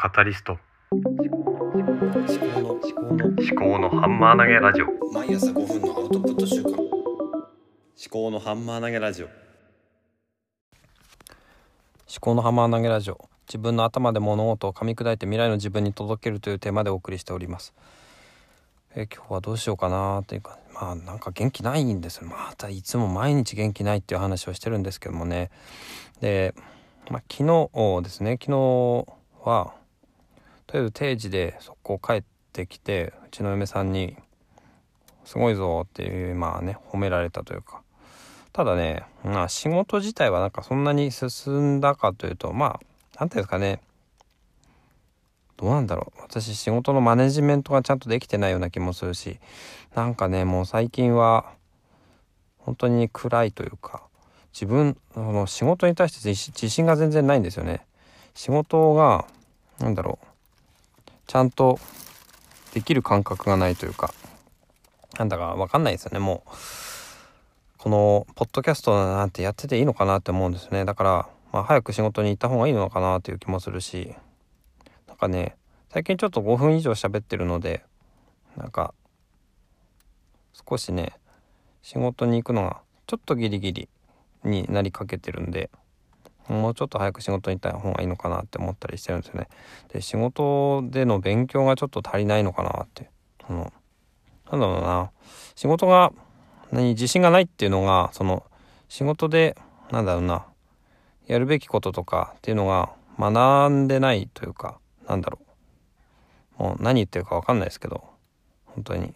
カタリスト。思考の思考の思考のハンマー投げラジオ。毎朝5分のアウトプット週間思考のハンマー投げラジオ。思考のハンマー投げラジオ。自分の頭で物事を噛み砕いて未来の自分に届けるというテーマでお送りしております。えー今日はどうしようかなというかまあなんか元気ないんですよ。またいつも毎日元気ないっていう話をしてるんですけどもね。で、まあ、昨日ですね。昨日はとりあえず定時で速攻帰ってきてうちの嫁さんに「すごいぞ」っていうまあね褒められたというか。ただねまあ仕事自体はなんかそんなに進んだかというとまあ何ていうんですかね。どうなんだろう。私仕事のマネジメントがちゃんとできてないような気もするしなんかねもう最近は本当に暗いというか自分の仕事に対して自信が全然ないんですよね。仕事がなんだろう。ちゃんとできる感覚がないというかなんだかわかんないですよね。もうこのポッドキャストなんてやってていいのかなって思うんですね。だから、まあ、早く仕事に行った方がいいのかなっていう気もするしなんかね最近ちょっと5分以上喋ってるのでなんか少しね仕事に行くのがちょっとギリギリになりかけてるんでもうちょっと早く仕事に行った方がいいのかなって思ったりしてるんですよね。で仕事での勉強がちょっと足りないのかなって。そのなんだろうな。仕事が何自信がないっていうのがその仕事でなんだろうな。やるべきこととかっていうのが学んでないというかなんだろう。もう何言ってるか分かんないですけど本当に。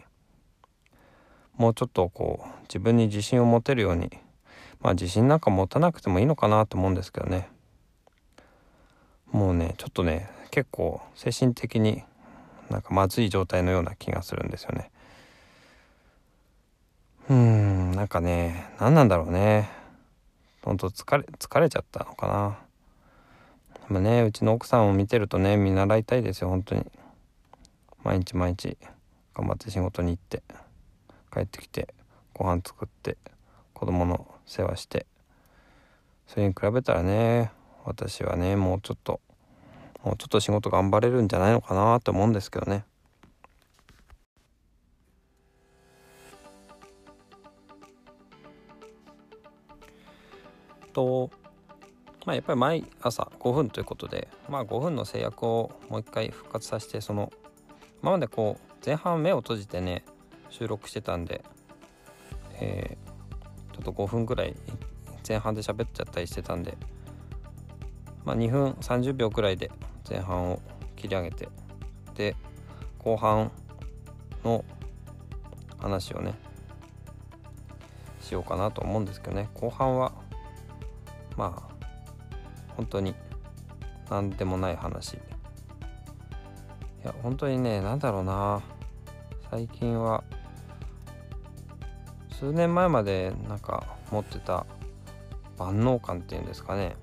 もうちょっとこう自分に自信を持てるようにまあ自信なんか持たなくてもいいのかなと思うんですけどね。もうねちょっとね結構精神的になんかまずい状態のような気がするんですよね。うんなんかね何なんだろうね。ほんと疲れ疲れちゃったのかな。でもねうちの奥さんを見てるとね見習いたいですよ本当に。毎日毎日頑張って仕事に行って帰ってきてご飯作って。子供の世話してそれに比べたらね私はねもうちょっともうちょっと仕事頑張れるんじゃないのかなと思うんですけどね。とまあやっぱり毎朝5分ということでまあ5分の制約をもう一回復活させてその今までこう前半目を閉じてね収録してたんで、えーちょっと5分ぐらい前半で喋っちゃったりしてたんでまあ2分30秒くらいで前半を切り上げてで後半の話をねしようかなと思うんですけどね。後半はまあ本当に何でもない話。いや本当にね何だろうな。最近は数年前までなんか持ってた万能感っていうんですかね。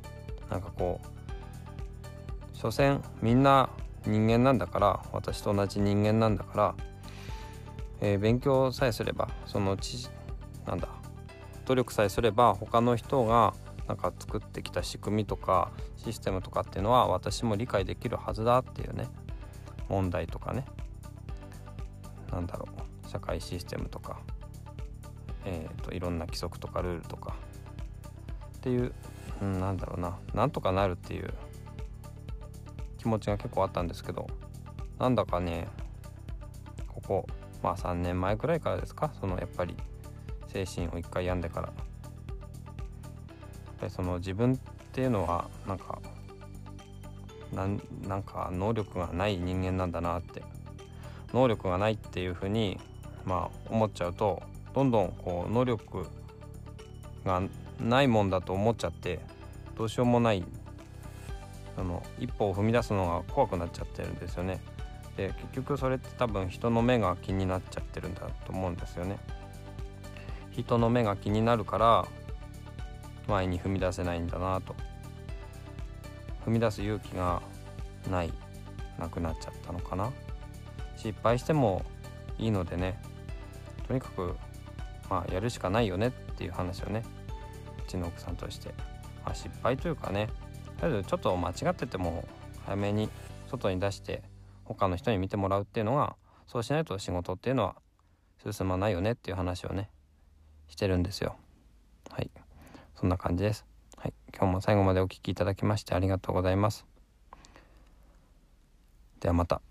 なんかこう所詮みんな人間なんだから私と同じ人間なんだから、えー勉強さえすればその知なんだ努力さえすれば他の人がなんか作ってきた仕組みとかシステムとかっていうのは私も理解できるはずだっていうね問題とかね。なんだろう社会システムとか。えー、といろんな規則とかルールとか。っていう、うん、なんだろうな。なんとかなるっていう。気持ちが結構あったんですけど。なんだかねここまあ3年前くらいからですか？そのやっぱり精神を一回病んでから。でその自分っていうのはなんかなんなんか能力がない人間なんだなって。能力がないっていうふうにまあ思っちゃうとどんどんこう能力がないもんだと思っちゃってどうしようもないその一歩を踏み出すのが怖くなっちゃってるんですよね。で結局それって多分人の目が気になっちゃってるんだと思うんですよね。人の目が気になるから前に踏み出せないんだなと踏み出す勇気がないなくなっちゃったのかな失敗してもいいのでねとにかくまあやるしかないよねっていう話をねうちの奥さんとして、まあ、失敗というかね。とりあえずちょっと間違ってても早めに外に出して他の人に見てもらうっていうのがそうしないと仕事っていうのは進まないよねっていう話をねしてるんですよ。はい。そんな感じです。はい。今日も最後までお聴きいただきましてありがとうございます。ではまた。